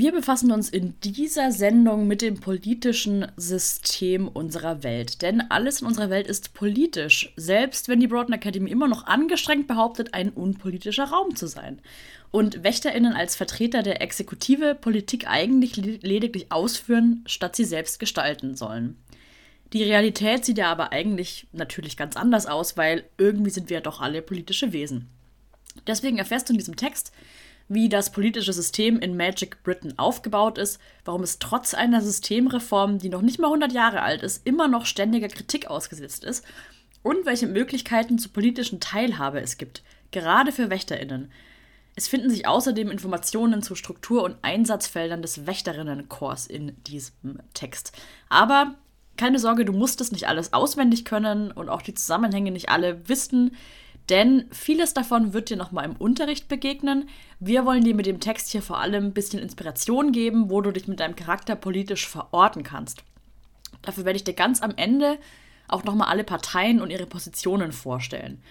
Wir befassen uns in dieser Sendung mit dem politischen System unserer Welt. Denn alles in unserer Welt ist politisch, selbst wenn die Broughton Academy immer noch angestrengt behauptet, ein unpolitischer Raum zu sein. Und WächterInnen als Vertreter der Exekutive Politik eigentlich lediglich ausführen, statt sie selbst gestalten sollen. Die Realität sieht ja aber eigentlich natürlich ganz anders aus, weil irgendwie sind wir ja doch alle politische Wesen. Deswegen erfährst du in diesem Text, wie das politische System in Magic Britain aufgebaut ist, warum es trotz einer Systemreform, die noch nicht mal 100 Jahre alt ist, immer noch ständiger Kritik ausgesetzt ist und welche Möglichkeiten zur politischen Teilhabe es gibt, gerade für Wächterinnen. Es finden sich außerdem Informationen zu Struktur- und Einsatzfeldern des Wächterinnenkorps in diesem Text. Aber keine Sorge, du musst es nicht alles auswendig können und auch die Zusammenhänge nicht alle wissen. Denn vieles davon wird dir nochmal im Unterricht begegnen. Wir wollen dir mit dem Text hier vor allem ein bisschen Inspiration geben, wo du dich mit deinem Charakter politisch verorten kannst. Dafür werde ich dir ganz am Ende auch nochmal alle Parteien und ihre Positionen vorstellen.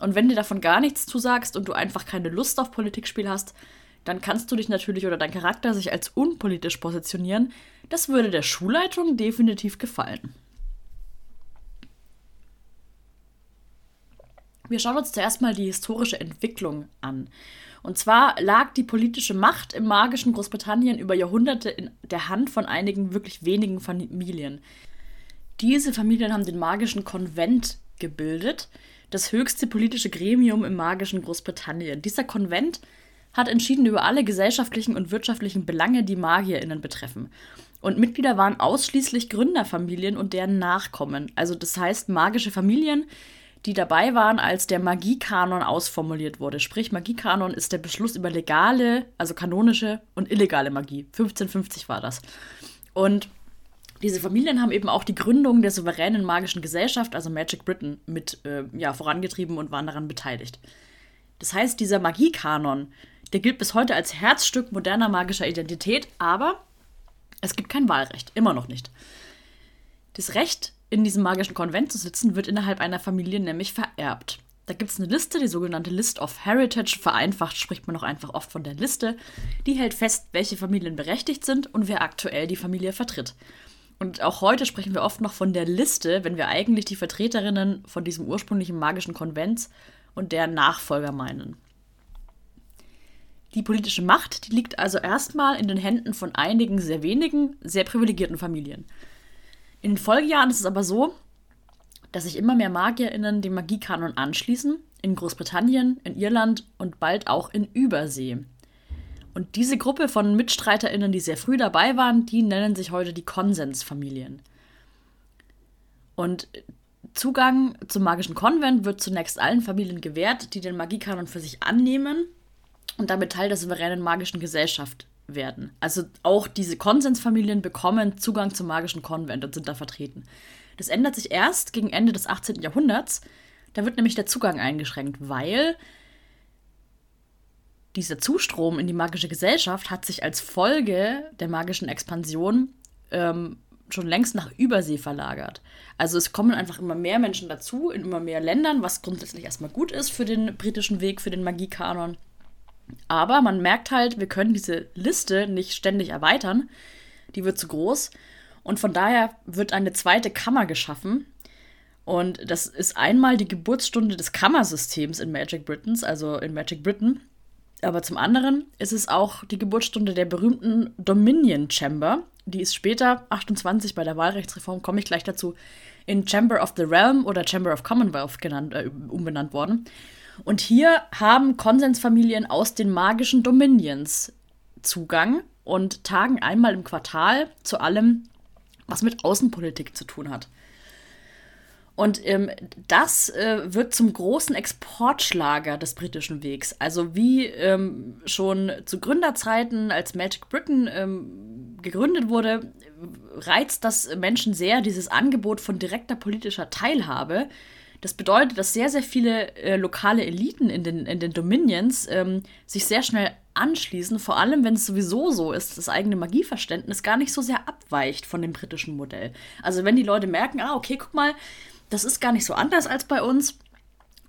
Und wenn dir davon gar nichts zusagst und du einfach keine Lust auf Politikspiel hast, dann kannst du dich natürlich oder dein Charakter sich als unpolitisch positionieren. Das würde der Schulleitung definitiv gefallen. Wir schauen uns zuerst mal die historische Entwicklung an. Und zwar lag die politische Macht im magischen Großbritannien über Jahrhunderte in der Hand von einigen wirklich wenigen Familien. Diese Familien haben den magischen Konvent gebildet, das höchste politische Gremium im magischen Großbritannien. Dieser Konvent hat entschieden über alle gesellschaftlichen und wirtschaftlichen Belange, die MagierInnen betreffen. Und Mitglieder waren ausschließlich Gründerfamilien und deren Nachkommen. Also das heißt magische Familien, die dabei waren, als der Magiekanon ausformuliert wurde. Sprich, Magiekanon ist der Beschluss über legale, also kanonische und illegale Magie. 1550 war das. Und diese Familien haben eben auch die Gründung der souveränen magischen Gesellschaft, also Magic Britain, mit äh, ja, vorangetrieben und waren daran beteiligt. Das heißt, dieser Magiekanon, der gilt bis heute als Herzstück moderner magischer Identität, aber es gibt kein Wahlrecht, immer noch nicht. Das Recht, in diesem magischen Konvent zu sitzen, wird innerhalb einer Familie nämlich vererbt. Da gibt es eine Liste, die sogenannte List of Heritage. Vereinfacht spricht man auch einfach oft von der Liste. Die hält fest, welche Familien berechtigt sind und wer aktuell die Familie vertritt. Und auch heute sprechen wir oft noch von der Liste, wenn wir eigentlich die Vertreterinnen von diesem ursprünglichen magischen Konvent und deren Nachfolger meinen. Die politische Macht, die liegt also erstmal in den Händen von einigen sehr wenigen, sehr privilegierten Familien. In den Folgejahren ist es aber so, dass sich immer mehr MagierInnen dem Magiekanon anschließen, in Großbritannien, in Irland und bald auch in Übersee. Und diese Gruppe von MitstreiterInnen, die sehr früh dabei waren, die nennen sich heute die Konsensfamilien. Und Zugang zum magischen Konvent wird zunächst allen Familien gewährt, die den Magiekanon für sich annehmen und damit Teil der souveränen magischen Gesellschaft werden. Also auch diese Konsensfamilien bekommen Zugang zum magischen Konvent und sind da vertreten. Das ändert sich erst gegen Ende des 18. Jahrhunderts. Da wird nämlich der Zugang eingeschränkt, weil dieser Zustrom in die magische Gesellschaft hat sich als Folge der magischen Expansion ähm, schon längst nach Übersee verlagert. Also es kommen einfach immer mehr Menschen dazu in immer mehr Ländern, was grundsätzlich erstmal gut ist für den britischen Weg, für den Magiekanon. Aber man merkt halt, wir können diese Liste nicht ständig erweitern. Die wird zu groß. Und von daher wird eine zweite Kammer geschaffen. Und das ist einmal die Geburtsstunde des Kammersystems in Magic Britons, also in Magic Britain. Aber zum anderen ist es auch die Geburtsstunde der berühmten Dominion Chamber. Die ist später, 28 bei der Wahlrechtsreform, komme ich gleich dazu, in Chamber of the Realm oder Chamber of Commonwealth genannt, äh, umbenannt worden. Und hier haben Konsensfamilien aus den magischen Dominions Zugang und tagen einmal im Quartal zu allem, was mit Außenpolitik zu tun hat. Und ähm, das äh, wird zum großen Exportschlager des britischen Wegs. Also wie ähm, schon zu Gründerzeiten, als Magic Britain ähm, gegründet wurde, reizt das Menschen sehr, dieses Angebot von direkter politischer Teilhabe, das bedeutet, dass sehr, sehr viele äh, lokale Eliten in den, in den Dominions ähm, sich sehr schnell anschließen, vor allem wenn es sowieso so ist, das eigene Magieverständnis gar nicht so sehr abweicht von dem britischen Modell. Also wenn die Leute merken, ah, okay, guck mal, das ist gar nicht so anders als bei uns,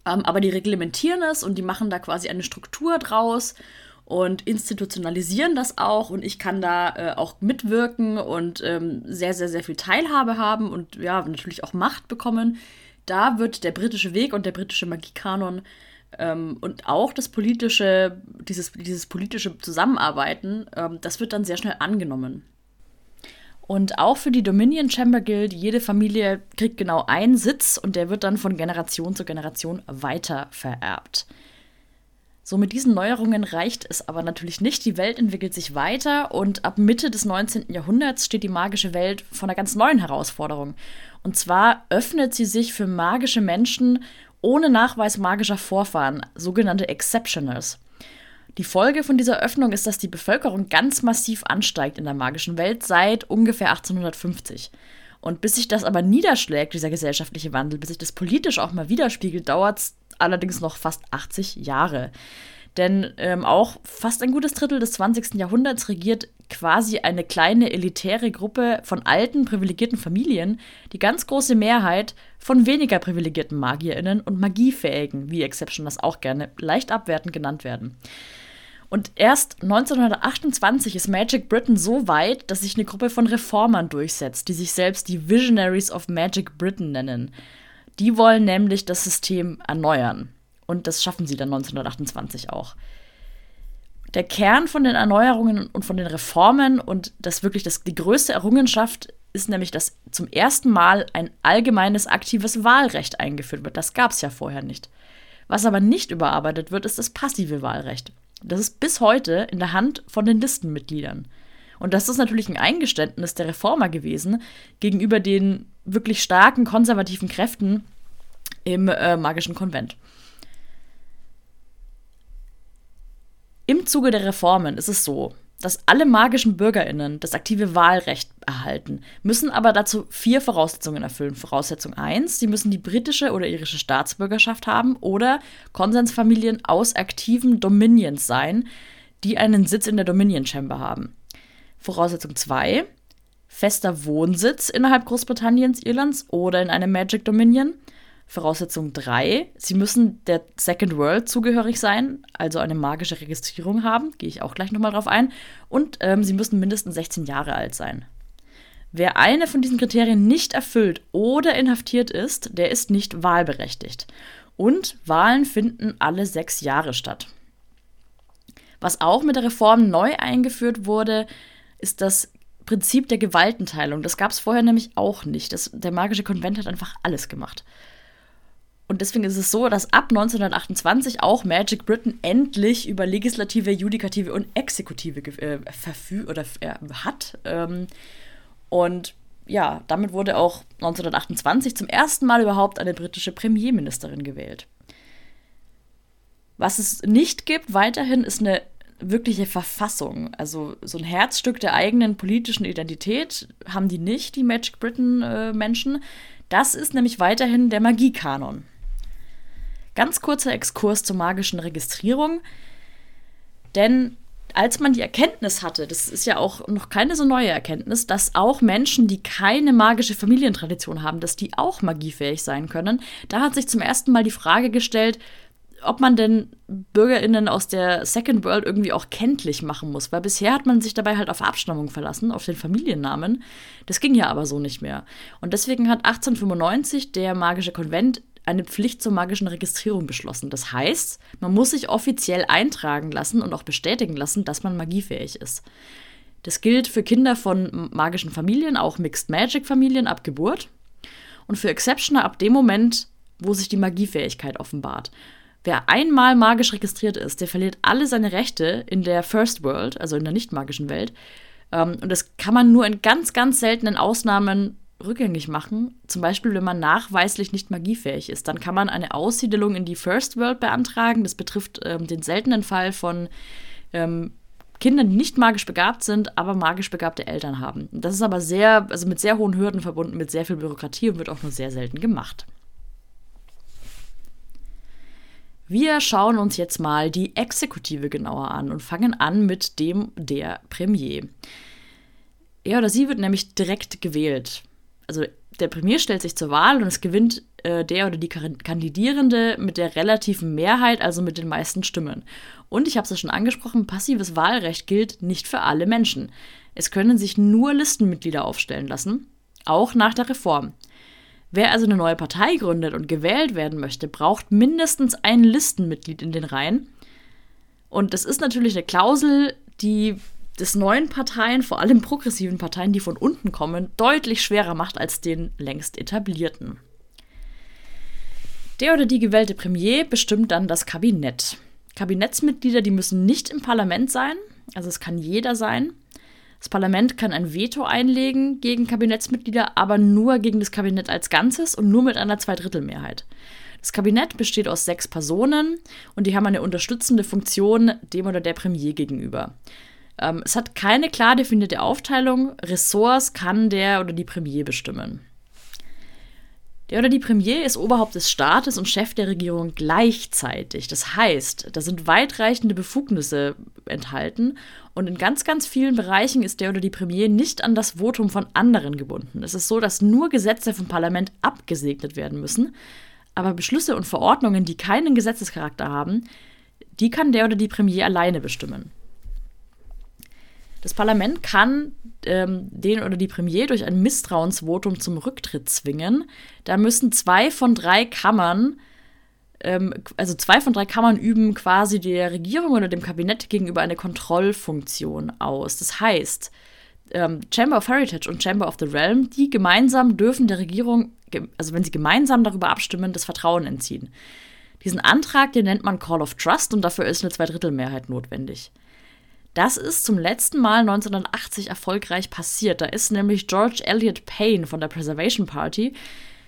ähm, aber die reglementieren es und die machen da quasi eine Struktur draus und institutionalisieren das auch und ich kann da äh, auch mitwirken und ähm, sehr, sehr, sehr viel Teilhabe haben und ja, natürlich auch Macht bekommen. Da wird der britische Weg und der britische Magiekanon ähm, und auch das politische, dieses, dieses politische Zusammenarbeiten, ähm, das wird dann sehr schnell angenommen. Und auch für die Dominion Chamber gilt, jede Familie kriegt genau einen Sitz und der wird dann von Generation zu Generation weiter vererbt. So mit diesen Neuerungen reicht es aber natürlich nicht. Die Welt entwickelt sich weiter und ab Mitte des 19. Jahrhunderts steht die magische Welt vor einer ganz neuen Herausforderung. Und zwar öffnet sie sich für magische Menschen ohne Nachweis magischer Vorfahren, sogenannte Exceptionals. Die Folge von dieser Öffnung ist, dass die Bevölkerung ganz massiv ansteigt in der magischen Welt seit ungefähr 1850. Und bis sich das aber niederschlägt, dieser gesellschaftliche Wandel, bis sich das politisch auch mal widerspiegelt, dauert es allerdings noch fast 80 Jahre. Denn ähm, auch fast ein gutes Drittel des 20. Jahrhunderts regiert quasi eine kleine elitäre Gruppe von alten, privilegierten Familien, die ganz große Mehrheit von weniger privilegierten MagierInnen und Magiefähigen, wie Exception das auch gerne leicht abwertend genannt werden. Und erst 1928 ist Magic Britain so weit, dass sich eine Gruppe von Reformern durchsetzt, die sich selbst die Visionaries of Magic Britain nennen. Die wollen nämlich das System erneuern. Und das schaffen sie dann 1928 auch. Der Kern von den Erneuerungen und von den Reformen und das wirklich das, die größte Errungenschaft ist nämlich, dass zum ersten Mal ein allgemeines aktives Wahlrecht eingeführt wird. Das gab es ja vorher nicht. Was aber nicht überarbeitet wird, ist das passive Wahlrecht. Das ist bis heute in der Hand von den Listenmitgliedern. Und das ist natürlich ein Eingeständnis der Reformer gewesen gegenüber den wirklich starken konservativen Kräften im äh, magischen Konvent. Im Zuge der Reformen ist es so, dass alle magischen BürgerInnen das aktive Wahlrecht erhalten, müssen aber dazu vier Voraussetzungen erfüllen. Voraussetzung 1, sie müssen die britische oder irische Staatsbürgerschaft haben oder Konsensfamilien aus aktiven Dominions sein, die einen Sitz in der Dominion Chamber haben. Voraussetzung 2, fester Wohnsitz innerhalb Großbritanniens, Irlands oder in einem Magic Dominion. Voraussetzung 3, sie müssen der Second World zugehörig sein, also eine magische Registrierung haben, gehe ich auch gleich nochmal drauf ein. Und ähm, sie müssen mindestens 16 Jahre alt sein. Wer eine von diesen Kriterien nicht erfüllt oder inhaftiert ist, der ist nicht wahlberechtigt. Und Wahlen finden alle sechs Jahre statt. Was auch mit der Reform neu eingeführt wurde, ist das Prinzip der Gewaltenteilung. Das gab es vorher nämlich auch nicht. Das, der magische Konvent hat einfach alles gemacht. Und deswegen ist es so, dass ab 1928 auch Magic Britain endlich über Legislative, Judikative und Exekutive äh, verfügt oder äh, hat. Ähm, und ja, damit wurde auch 1928 zum ersten Mal überhaupt eine britische Premierministerin gewählt. Was es nicht gibt weiterhin ist eine wirkliche Verfassung. Also so ein Herzstück der eigenen politischen Identität haben die nicht, die Magic Britain-Menschen. Äh, das ist nämlich weiterhin der Magiekanon. Ganz kurzer Exkurs zur magischen Registrierung. Denn als man die Erkenntnis hatte, das ist ja auch noch keine so neue Erkenntnis, dass auch Menschen, die keine magische Familientradition haben, dass die auch magiefähig sein können, da hat sich zum ersten Mal die Frage gestellt, ob man denn BürgerInnen aus der Second World irgendwie auch kenntlich machen muss. Weil bisher hat man sich dabei halt auf Abstammung verlassen, auf den Familiennamen. Das ging ja aber so nicht mehr. Und deswegen hat 1895 der Magische Konvent eine Pflicht zur magischen Registrierung beschlossen. Das heißt, man muss sich offiziell eintragen lassen und auch bestätigen lassen, dass man magiefähig ist. Das gilt für Kinder von magischen Familien, auch Mixed Magic Familien ab Geburt. Und für Exceptioner ab dem Moment, wo sich die Magiefähigkeit offenbart. Wer einmal magisch registriert ist, der verliert alle seine Rechte in der First World, also in der nicht magischen Welt. Ähm, und das kann man nur in ganz, ganz seltenen Ausnahmen rückgängig machen. Zum Beispiel, wenn man nachweislich nicht magiefähig ist. Dann kann man eine Aussiedelung in die First World beantragen. Das betrifft ähm, den seltenen Fall von ähm, Kindern, die nicht magisch begabt sind, aber magisch begabte Eltern haben. Das ist aber sehr, also mit sehr hohen Hürden verbunden, mit sehr viel Bürokratie und wird auch nur sehr selten gemacht. Wir schauen uns jetzt mal die Exekutive genauer an und fangen an mit dem der Premier. Er oder sie wird nämlich direkt gewählt also der Premier stellt sich zur Wahl und es gewinnt äh, der oder die Kandidierende mit der relativen Mehrheit, also mit den meisten Stimmen. Und ich habe es ja schon angesprochen, passives Wahlrecht gilt nicht für alle Menschen. Es können sich nur Listenmitglieder aufstellen lassen, auch nach der Reform. Wer also eine neue Partei gründet und gewählt werden möchte, braucht mindestens ein Listenmitglied in den Reihen. Und das ist natürlich eine Klausel, die des neuen Parteien, vor allem progressiven Parteien, die von unten kommen, deutlich schwerer macht als den längst etablierten. Der oder die gewählte Premier bestimmt dann das Kabinett. Kabinettsmitglieder, die müssen nicht im Parlament sein, also es kann jeder sein. Das Parlament kann ein Veto einlegen gegen Kabinettsmitglieder, aber nur gegen das Kabinett als Ganzes und nur mit einer Zweidrittelmehrheit. Das Kabinett besteht aus sechs Personen und die haben eine unterstützende Funktion dem oder der Premier gegenüber. Ähm, es hat keine klar definierte Aufteilung. Ressorts kann der oder die Premier bestimmen. Der oder die Premier ist Oberhaupt des Staates und Chef der Regierung gleichzeitig. Das heißt, da sind weitreichende Befugnisse enthalten und in ganz, ganz vielen Bereichen ist der oder die Premier nicht an das Votum von anderen gebunden. Es ist so, dass nur Gesetze vom Parlament abgesegnet werden müssen, aber Beschlüsse und Verordnungen, die keinen Gesetzescharakter haben, die kann der oder die Premier alleine bestimmen. Das Parlament kann ähm, den oder die Premier durch ein Misstrauensvotum zum Rücktritt zwingen. Da müssen zwei von drei Kammern, ähm, also zwei von drei Kammern üben quasi der Regierung oder dem Kabinett gegenüber eine Kontrollfunktion aus. Das heißt, ähm, Chamber of Heritage und Chamber of the Realm, die gemeinsam dürfen der Regierung, also wenn sie gemeinsam darüber abstimmen, das Vertrauen entziehen. Diesen Antrag, den nennt man Call of Trust und dafür ist eine Zweidrittelmehrheit notwendig. Das ist zum letzten Mal 1980 erfolgreich passiert. Da ist nämlich George Eliot Payne von der Preservation Party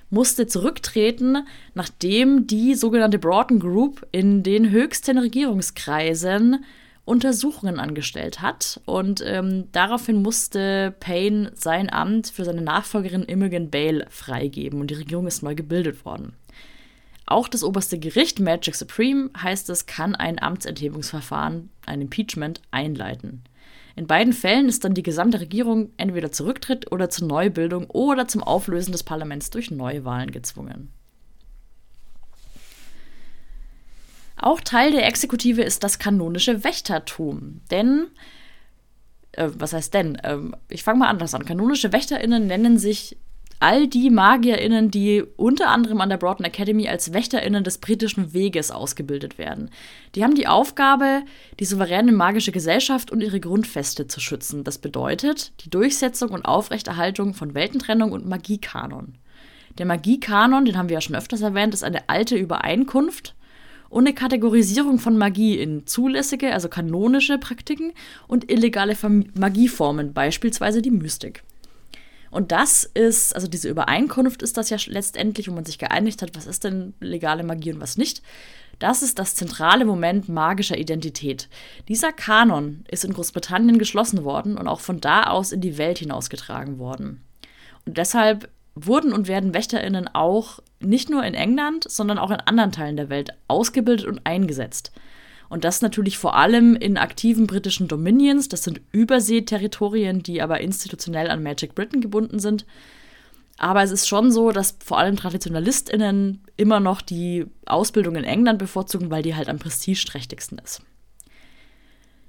musste zurücktreten, nachdem die sogenannte Broughton Group in den höchsten Regierungskreisen Untersuchungen angestellt hat. Und ähm, daraufhin musste Payne sein Amt für seine Nachfolgerin Imogen Bale freigeben und die Regierung ist neu gebildet worden. Auch das oberste Gericht, Magic Supreme, heißt es, kann ein Amtsenthebungsverfahren, ein Impeachment, einleiten. In beiden Fällen ist dann die gesamte Regierung entweder zurücktritt oder zur Neubildung oder zum Auflösen des Parlaments durch Neuwahlen gezwungen. Auch Teil der Exekutive ist das kanonische Wächtertum. Denn, äh, was heißt denn? Äh, ich fange mal anders an. Kanonische WächterInnen nennen sich all die MagierInnen, die unter anderem an der Broughton Academy als WächterInnen des britischen Weges ausgebildet werden. Die haben die Aufgabe, die souveräne magische Gesellschaft und ihre Grundfeste zu schützen. Das bedeutet die Durchsetzung und Aufrechterhaltung von Weltentrennung und Magiekanon. Der Magiekanon, den haben wir ja schon öfters erwähnt, ist eine alte Übereinkunft und eine Kategorisierung von Magie in zulässige, also kanonische Praktiken und illegale Magieformen, beispielsweise die Mystik. Und das ist, also diese Übereinkunft ist das ja letztendlich, wo man sich geeinigt hat, was ist denn legale Magie und was nicht. Das ist das zentrale Moment magischer Identität. Dieser Kanon ist in Großbritannien geschlossen worden und auch von da aus in die Welt hinausgetragen worden. Und deshalb wurden und werden Wächterinnen auch nicht nur in England, sondern auch in anderen Teilen der Welt ausgebildet und eingesetzt. Und das natürlich vor allem in aktiven britischen Dominions. Das sind Überseeterritorien, die aber institutionell an Magic Britain gebunden sind. Aber es ist schon so, dass vor allem TraditionalistInnen immer noch die Ausbildung in England bevorzugen, weil die halt am prestigeträchtigsten ist.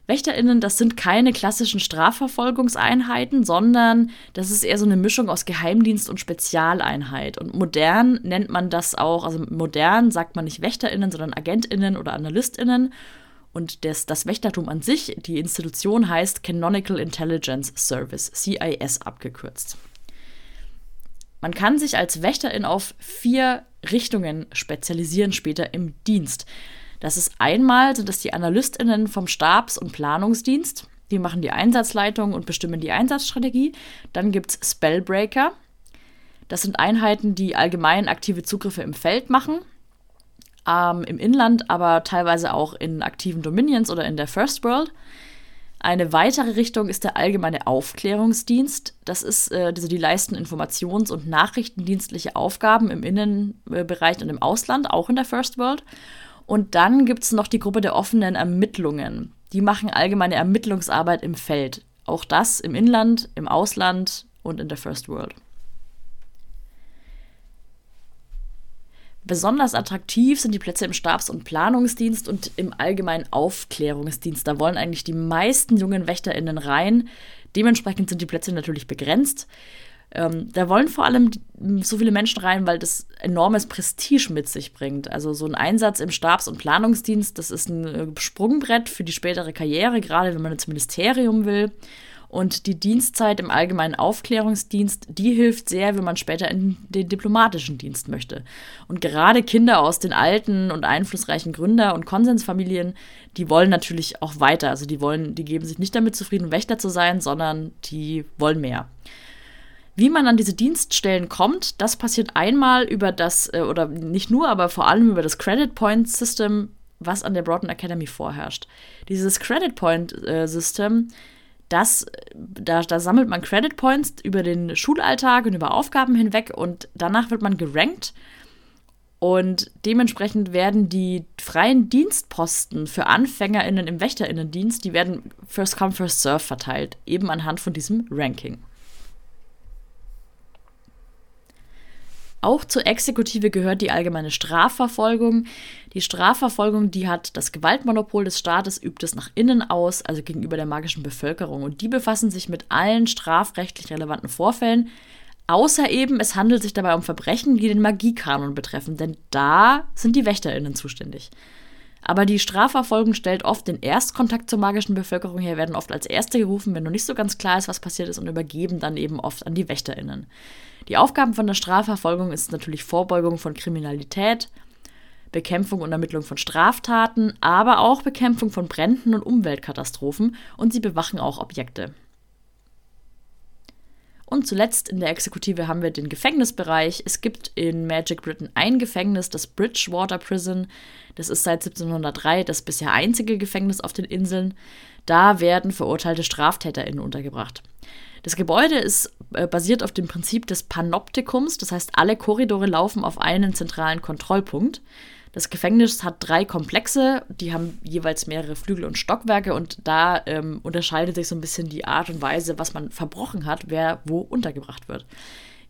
WächterInnen, das sind keine klassischen Strafverfolgungseinheiten, sondern das ist eher so eine Mischung aus Geheimdienst und Spezialeinheit. Und modern nennt man das auch, also modern sagt man nicht WächterInnen, sondern AgentInnen oder AnalystInnen. Und das, das Wächtertum an sich, die Institution heißt Canonical Intelligence Service, CIS abgekürzt. Man kann sich als Wächterin auf vier Richtungen spezialisieren später im Dienst. Das ist einmal, sind es die AnalystInnen vom Stabs- und Planungsdienst. Die machen die Einsatzleitung und bestimmen die Einsatzstrategie. Dann gibt es Spellbreaker. Das sind Einheiten, die allgemein aktive Zugriffe im Feld machen. Ähm, Im Inland, aber teilweise auch in aktiven Dominions oder in der First World. Eine weitere Richtung ist der allgemeine Aufklärungsdienst. Das ist, äh, also die leisten informations- und nachrichtendienstliche Aufgaben im Innenbereich und im Ausland, auch in der First World. Und dann gibt es noch die Gruppe der offenen Ermittlungen. Die machen allgemeine Ermittlungsarbeit im Feld. Auch das im Inland, im Ausland und in der First World. Besonders attraktiv sind die Plätze im Stabs- und Planungsdienst und im allgemeinen Aufklärungsdienst. Da wollen eigentlich die meisten jungen WächterInnen rein. Dementsprechend sind die Plätze natürlich begrenzt. Ähm, da wollen vor allem so viele Menschen rein, weil das enormes Prestige mit sich bringt. Also so ein Einsatz im Stabs- und Planungsdienst, das ist ein äh, Sprungbrett für die spätere Karriere, gerade wenn man ins Ministerium will. Und die Dienstzeit im allgemeinen Aufklärungsdienst, die hilft sehr, wenn man später in den diplomatischen Dienst möchte. Und gerade Kinder aus den alten und einflussreichen Gründer- und Konsensfamilien, die wollen natürlich auch weiter. Also die wollen, die geben sich nicht damit zufrieden, Wächter zu sein, sondern die wollen mehr. Wie man an diese Dienststellen kommt, das passiert einmal über das, äh, oder nicht nur, aber vor allem über das Credit Point System, was an der Broughton Academy vorherrscht. Dieses Credit Point äh, System das, da, da sammelt man Credit Points über den Schulalltag und über Aufgaben hinweg und danach wird man gerankt. Und dementsprechend werden die freien Dienstposten für AnfängerInnen im WächterInnendienst, die werden first come, first serve verteilt, eben anhand von diesem Ranking. Auch zur Exekutive gehört die allgemeine Strafverfolgung. Die Strafverfolgung, die hat das Gewaltmonopol des Staates, übt es nach innen aus, also gegenüber der magischen Bevölkerung. Und die befassen sich mit allen strafrechtlich relevanten Vorfällen, außer eben, es handelt sich dabei um Verbrechen, die den Magiekanon betreffen, denn da sind die WächterInnen zuständig. Aber die Strafverfolgung stellt oft den Erstkontakt zur magischen Bevölkerung her, werden oft als Erste gerufen, wenn noch nicht so ganz klar ist, was passiert ist, und übergeben dann eben oft an die WächterInnen. Die Aufgaben von der Strafverfolgung ist natürlich Vorbeugung von Kriminalität, Bekämpfung und Ermittlung von Straftaten, aber auch Bekämpfung von Bränden und Umweltkatastrophen und sie bewachen auch Objekte. Und zuletzt in der Exekutive haben wir den Gefängnisbereich. Es gibt in Magic Britain ein Gefängnis, das Bridgewater Prison. Das ist seit 1703 das bisher einzige Gefängnis auf den Inseln. Da werden verurteilte StraftäterInnen untergebracht. Das Gebäude ist äh, basiert auf dem Prinzip des Panoptikums, das heißt, alle Korridore laufen auf einen zentralen Kontrollpunkt. Das Gefängnis hat drei Komplexe, die haben jeweils mehrere Flügel und Stockwerke und da ähm, unterscheidet sich so ein bisschen die Art und Weise, was man verbrochen hat, wer wo untergebracht wird.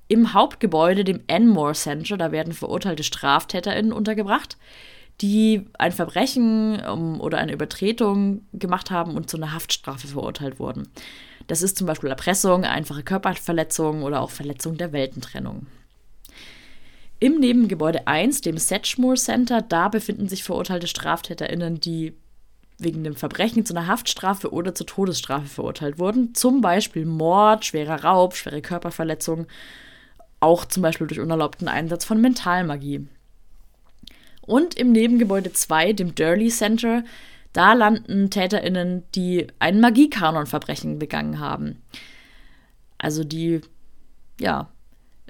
Im Hauptgebäude, dem Enmore Center, da werden verurteilte StraftäterInnen untergebracht, die ein Verbrechen um, oder eine Übertretung gemacht haben und zu einer Haftstrafe verurteilt wurden. Das ist zum Beispiel Erpressung, einfache Körperverletzung oder auch Verletzung der Weltentrennung. Im Nebengebäude 1, dem Sedgemoor Center, da befinden sich verurteilte StraftäterInnen, die wegen dem Verbrechen zu einer Haftstrafe oder zur Todesstrafe verurteilt wurden. Zum Beispiel Mord, schwerer Raub, schwere Körperverletzung, auch zum Beispiel durch unerlaubten Einsatz von Mentalmagie. Und im Nebengebäude 2, dem Durley Center, da landen TäterInnen, die ein Magiekanon-Verbrechen begangen haben. Also die, ja,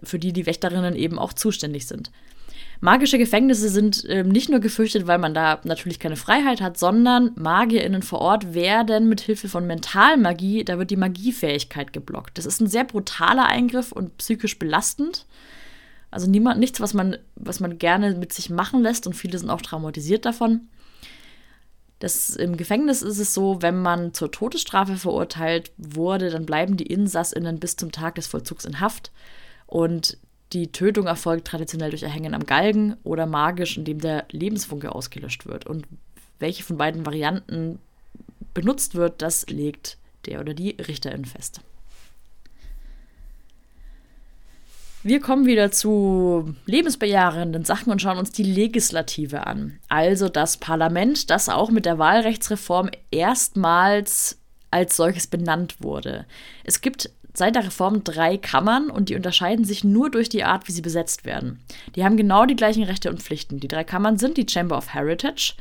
für die die Wächterinnen eben auch zuständig sind. Magische Gefängnisse sind äh, nicht nur gefürchtet, weil man da natürlich keine Freiheit hat, sondern MagierInnen vor Ort werden mit Hilfe von Mentalmagie, da wird die Magiefähigkeit geblockt. Das ist ein sehr brutaler Eingriff und psychisch belastend. Also niemand, nichts, was man, was man gerne mit sich machen lässt und viele sind auch traumatisiert davon. Das, Im Gefängnis ist es so, wenn man zur Todesstrafe verurteilt wurde, dann bleiben die InsassInnen bis zum Tag des Vollzugs in Haft. Und die Tötung erfolgt traditionell durch Erhängen am Galgen oder magisch, indem der Lebensfunke ausgelöscht wird. Und welche von beiden Varianten benutzt wird, das legt der oder die Richterin fest. Wir kommen wieder zu lebensbejahenden Sachen und schauen uns die Legislative an. Also das Parlament, das auch mit der Wahlrechtsreform erstmals als solches benannt wurde. Es gibt seit der Reform drei Kammern und die unterscheiden sich nur durch die Art, wie sie besetzt werden. Die haben genau die gleichen Rechte und Pflichten. Die drei Kammern sind die Chamber of Heritage,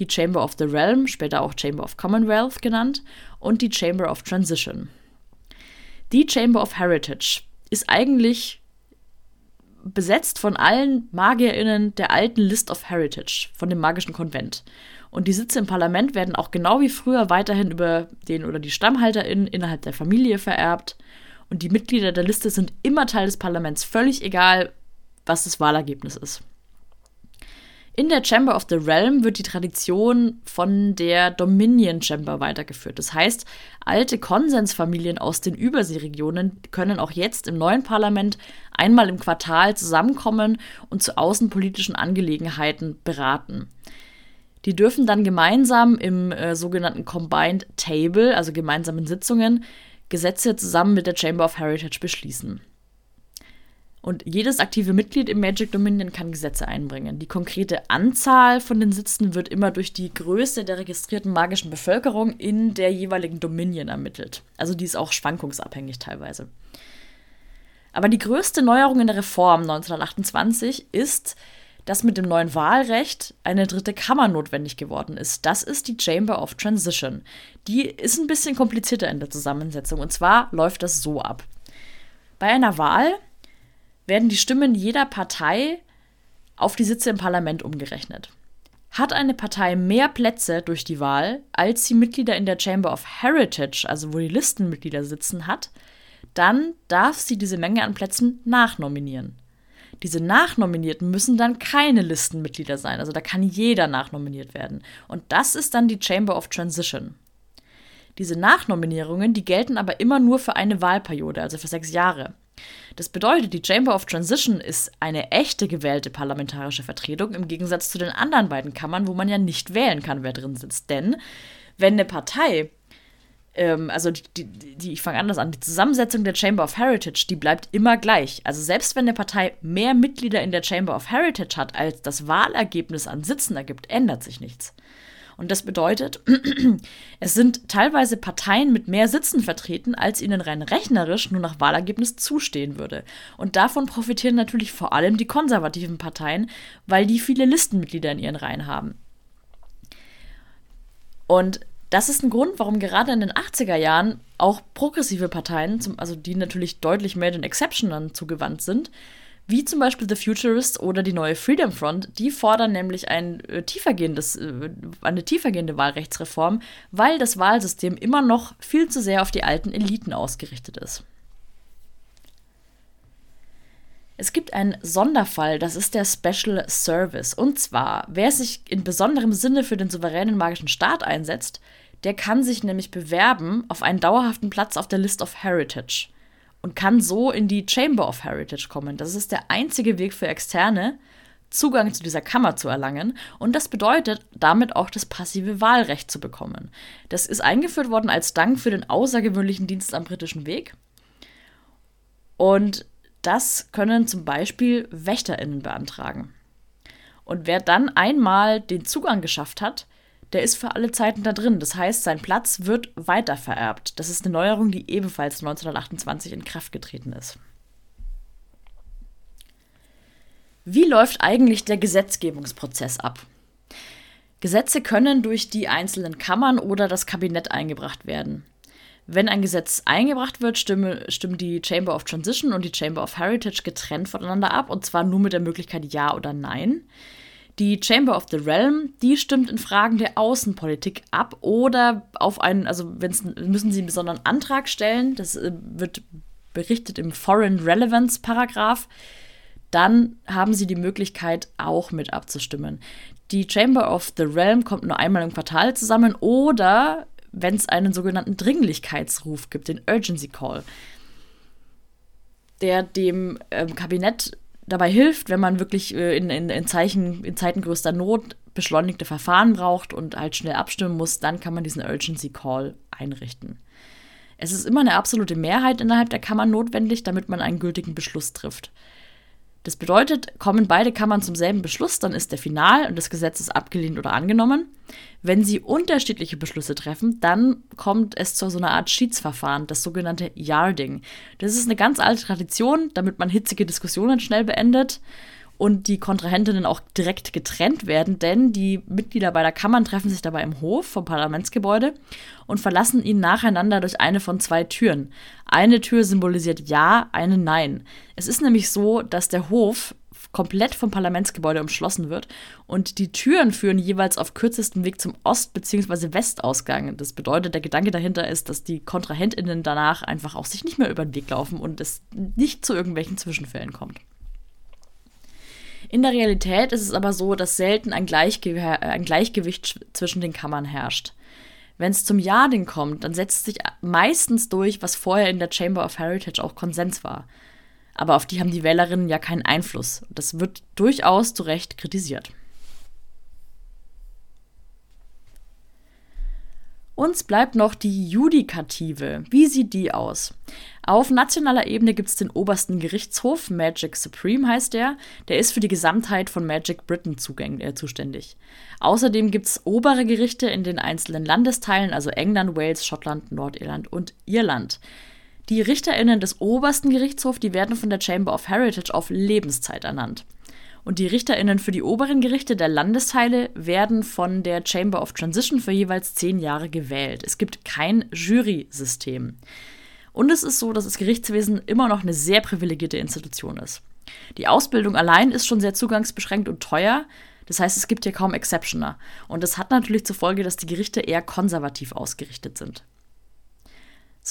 die Chamber of the Realm, später auch Chamber of Commonwealth genannt, und die Chamber of Transition. Die Chamber of Heritage ist eigentlich besetzt von allen MagierInnen der alten List of Heritage, von dem magischen Konvent. Und die Sitze im Parlament werden auch genau wie früher weiterhin über den oder die StammhalterInnen innerhalb der Familie vererbt. Und die Mitglieder der Liste sind immer Teil des Parlaments, völlig egal, was das Wahlergebnis ist. In der Chamber of the Realm wird die Tradition von der Dominion Chamber weitergeführt. Das heißt, alte Konsensfamilien aus den Überseeregionen können auch jetzt im neuen Parlament einmal im Quartal zusammenkommen und zu außenpolitischen Angelegenheiten beraten. Die dürfen dann gemeinsam im äh, sogenannten Combined Table, also gemeinsamen Sitzungen, Gesetze zusammen mit der Chamber of Heritage beschließen. Und jedes aktive Mitglied im Magic Dominion kann Gesetze einbringen. Die konkrete Anzahl von den Sitzen wird immer durch die Größe der registrierten magischen Bevölkerung in der jeweiligen Dominion ermittelt. Also die ist auch schwankungsabhängig teilweise. Aber die größte Neuerung in der Reform 1928 ist, dass mit dem neuen Wahlrecht eine dritte Kammer notwendig geworden ist. Das ist die Chamber of Transition. Die ist ein bisschen komplizierter in der Zusammensetzung. Und zwar läuft das so ab. Bei einer Wahl werden die Stimmen jeder Partei auf die Sitze im Parlament umgerechnet. Hat eine Partei mehr Plätze durch die Wahl, als sie Mitglieder in der Chamber of Heritage, also wo die Listenmitglieder sitzen, hat, dann darf sie diese Menge an Plätzen nachnominieren. Diese Nachnominierten müssen dann keine Listenmitglieder sein, also da kann jeder nachnominiert werden. Und das ist dann die Chamber of Transition. Diese Nachnominierungen, die gelten aber immer nur für eine Wahlperiode, also für sechs Jahre. Das bedeutet, die Chamber of Transition ist eine echte gewählte parlamentarische Vertretung im Gegensatz zu den anderen beiden Kammern, wo man ja nicht wählen kann, wer drin sitzt. Denn wenn eine Partei, ähm, also die, die, ich fange anders an, die Zusammensetzung der Chamber of Heritage, die bleibt immer gleich. Also selbst wenn eine Partei mehr Mitglieder in der Chamber of Heritage hat, als das Wahlergebnis an Sitzen ergibt, ändert sich nichts. Und das bedeutet, es sind teilweise Parteien mit mehr Sitzen vertreten, als ihnen rein rechnerisch nur nach Wahlergebnis zustehen würde. Und davon profitieren natürlich vor allem die konservativen Parteien, weil die viele Listenmitglieder in ihren Reihen haben. Und das ist ein Grund, warum gerade in den 80er Jahren auch progressive Parteien, also die natürlich deutlich mehr den Exceptionern zugewandt sind, wie zum Beispiel The Futurists oder die neue Freedom Front, die fordern nämlich ein äh, tiefergehendes, äh, eine tiefergehende Wahlrechtsreform, weil das Wahlsystem immer noch viel zu sehr auf die alten Eliten ausgerichtet ist. Es gibt einen Sonderfall, das ist der Special Service. Und zwar, wer sich in besonderem Sinne für den souveränen magischen Staat einsetzt, der kann sich nämlich bewerben auf einen dauerhaften Platz auf der List of Heritage und kann so in die Chamber of Heritage kommen. Das ist der einzige Weg für Externe, Zugang zu dieser Kammer zu erlangen und das bedeutet damit auch das passive Wahlrecht zu bekommen. Das ist eingeführt worden als Dank für den außergewöhnlichen Dienst am britischen Weg und das können zum Beispiel WächterInnen beantragen. Und wer dann einmal den Zugang geschafft hat, der ist für alle Zeiten da drin. Das heißt, sein Platz wird weitervererbt. Das ist eine Neuerung, die ebenfalls 1928 in Kraft getreten ist. Wie läuft eigentlich der Gesetzgebungsprozess ab? Gesetze können durch die einzelnen Kammern oder das Kabinett eingebracht werden. Wenn ein Gesetz eingebracht wird, stimmen, stimmen die Chamber of Transition und die Chamber of Heritage getrennt voneinander ab, und zwar nur mit der Möglichkeit Ja oder Nein. Die Chamber of the Realm, die stimmt in Fragen der Außenpolitik ab oder auf einen, also wenn's, müssen sie einen besonderen Antrag stellen, das äh, wird berichtet im Foreign Relevance Paragraph, dann haben sie die Möglichkeit, auch mit abzustimmen. Die Chamber of the Realm kommt nur einmal im Quartal zusammen oder wenn es einen sogenannten Dringlichkeitsruf gibt, den Urgency Call, der dem ähm, Kabinett dabei hilft, wenn man wirklich äh, in, in, in, Zeichen, in Zeiten größter Not beschleunigte Verfahren braucht und halt schnell abstimmen muss, dann kann man diesen Urgency Call einrichten. Es ist immer eine absolute Mehrheit innerhalb der Kammer notwendig, damit man einen gültigen Beschluss trifft. Das bedeutet, kommen beide Kammern zum selben Beschluss, dann ist der Final und das Gesetz ist abgelehnt oder angenommen. Wenn sie unterschiedliche Beschlüsse treffen, dann kommt es zu so einer Art Schiedsverfahren, das sogenannte Yarding. Das ist eine ganz alte Tradition, damit man hitzige Diskussionen schnell beendet und die Kontrahentinnen auch direkt getrennt werden, denn die Mitglieder beider Kammern treffen sich dabei im Hof vom Parlamentsgebäude und verlassen ihn nacheinander durch eine von zwei Türen. Eine Tür symbolisiert Ja, eine Nein. Es ist nämlich so, dass der Hof komplett vom Parlamentsgebäude umschlossen wird und die Türen führen jeweils auf kürzestem Weg zum Ost- bzw. Westausgang. Das bedeutet, der Gedanke dahinter ist, dass die KontrahentInnen danach einfach auch sich nicht mehr über den Weg laufen und es nicht zu irgendwelchen Zwischenfällen kommt. In der Realität ist es aber so, dass selten ein, Gleichge ein Gleichgewicht zwischen den Kammern herrscht. Wenn es zum Ja-Ding kommt, dann setzt sich meistens durch, was vorher in der Chamber of Heritage auch Konsens war. Aber auf die haben die Wählerinnen ja keinen Einfluss. Das wird durchaus zu Recht kritisiert. Uns bleibt noch die Judikative. Wie sieht die aus? Auf nationaler Ebene gibt es den obersten Gerichtshof, Magic Supreme heißt der. Der ist für die Gesamtheit von Magic Britain äh, zuständig. Außerdem gibt es obere Gerichte in den einzelnen Landesteilen, also England, Wales, Schottland, Nordirland und Irland. Die RichterInnen des obersten Gerichtshofs, die werden von der Chamber of Heritage auf Lebenszeit ernannt. Und die RichterInnen für die oberen Gerichte der Landesteile werden von der Chamber of Transition für jeweils zehn Jahre gewählt. Es gibt kein Jury-System. Und es ist so, dass das Gerichtswesen immer noch eine sehr privilegierte Institution ist. Die Ausbildung allein ist schon sehr zugangsbeschränkt und teuer. Das heißt, es gibt hier kaum Exceptioner. Und das hat natürlich zur Folge, dass die Gerichte eher konservativ ausgerichtet sind.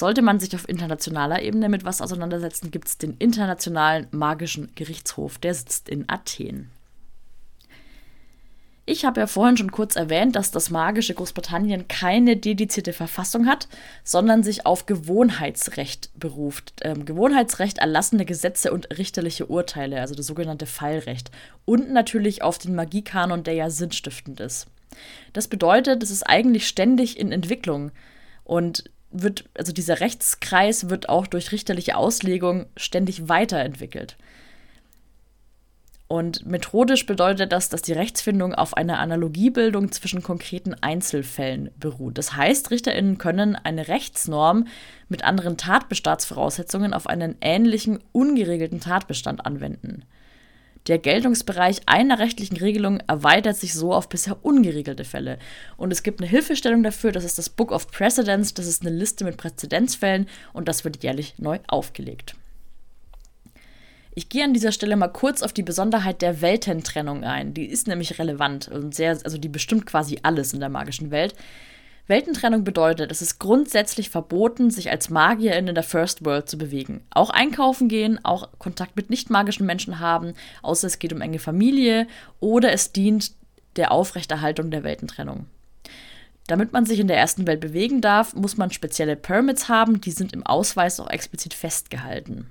Sollte man sich auf internationaler Ebene mit was auseinandersetzen, gibt es den Internationalen Magischen Gerichtshof, der sitzt in Athen. Ich habe ja vorhin schon kurz erwähnt, dass das magische Großbritannien keine dedizierte Verfassung hat, sondern sich auf Gewohnheitsrecht beruft. Ähm, Gewohnheitsrecht erlassene Gesetze und richterliche Urteile, also das sogenannte Fallrecht. Und natürlich auf den Magiekanon, der ja sinnstiftend ist. Das bedeutet, es ist eigentlich ständig in Entwicklung. Und wird, also dieser Rechtskreis wird auch durch richterliche Auslegung ständig weiterentwickelt. Und methodisch bedeutet das, dass die Rechtsfindung auf einer Analogiebildung zwischen konkreten Einzelfällen beruht. Das heißt, RichterInnen können eine Rechtsnorm mit anderen Tatbestandsvoraussetzungen auf einen ähnlichen, ungeregelten Tatbestand anwenden. Der Geltungsbereich einer rechtlichen Regelung erweitert sich so auf bisher ungeregelte Fälle. Und es gibt eine Hilfestellung dafür, das ist das Book of Precedents, das ist eine Liste mit Präzedenzfällen und das wird jährlich neu aufgelegt. Ich gehe an dieser Stelle mal kurz auf die Besonderheit der Weltentrennung ein. Die ist nämlich relevant und sehr, also die bestimmt quasi alles in der magischen Welt. Weltentrennung bedeutet, es ist grundsätzlich verboten, sich als Magierin in der First World zu bewegen. Auch einkaufen gehen, auch Kontakt mit nicht magischen Menschen haben, außer es geht um enge Familie oder es dient der Aufrechterhaltung der Weltentrennung. Damit man sich in der ersten Welt bewegen darf, muss man spezielle Permits haben, die sind im Ausweis auch explizit festgehalten.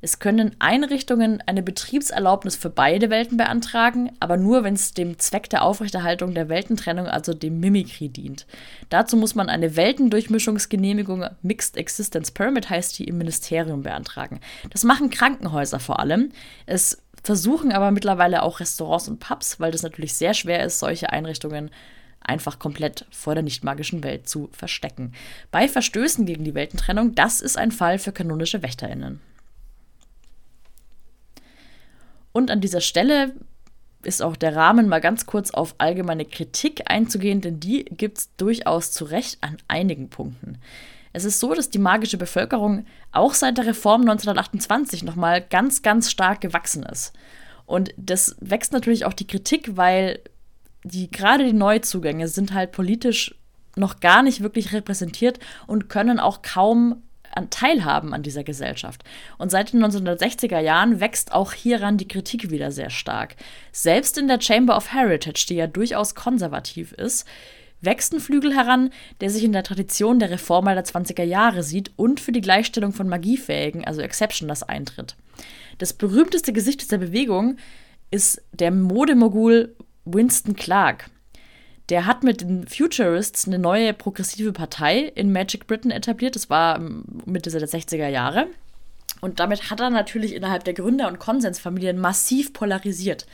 Es können Einrichtungen eine Betriebserlaubnis für beide Welten beantragen, aber nur, wenn es dem Zweck der Aufrechterhaltung der Weltentrennung, also dem Mimikry, dient. Dazu muss man eine Weltendurchmischungsgenehmigung, Mixed Existence Permit heißt die, im Ministerium beantragen. Das machen Krankenhäuser vor allem. Es versuchen aber mittlerweile auch Restaurants und Pubs, weil das natürlich sehr schwer ist, solche Einrichtungen einfach komplett vor der nicht magischen Welt zu verstecken. Bei Verstößen gegen die Weltentrennung, das ist ein Fall für kanonische WächterInnen. Und an dieser Stelle ist auch der Rahmen, mal ganz kurz auf allgemeine Kritik einzugehen, denn die gibt es durchaus zu Recht an einigen Punkten. Es ist so, dass die magische Bevölkerung auch seit der Reform 1928 nochmal ganz, ganz stark gewachsen ist. Und das wächst natürlich auch die Kritik, weil die gerade die Neuzugänge sind halt politisch noch gar nicht wirklich repräsentiert und können auch kaum an teilhaben an dieser Gesellschaft. Und seit den 1960er Jahren wächst auch hieran die Kritik wieder sehr stark. Selbst in der Chamber of Heritage, die ja durchaus konservativ ist, wächst ein Flügel heran, der sich in der Tradition der Reformer der 20er Jahre sieht und für die Gleichstellung von Magiefähigen, also Exceptioners, eintritt. Das berühmteste Gesicht dieser Bewegung ist der Modemogul Winston Clark. Der hat mit den Futurists eine neue progressive Partei in Magic Britain etabliert. Das war Mitte der 60er Jahre. Und damit hat er natürlich innerhalb der Gründer- und Konsensfamilien massiv polarisiert.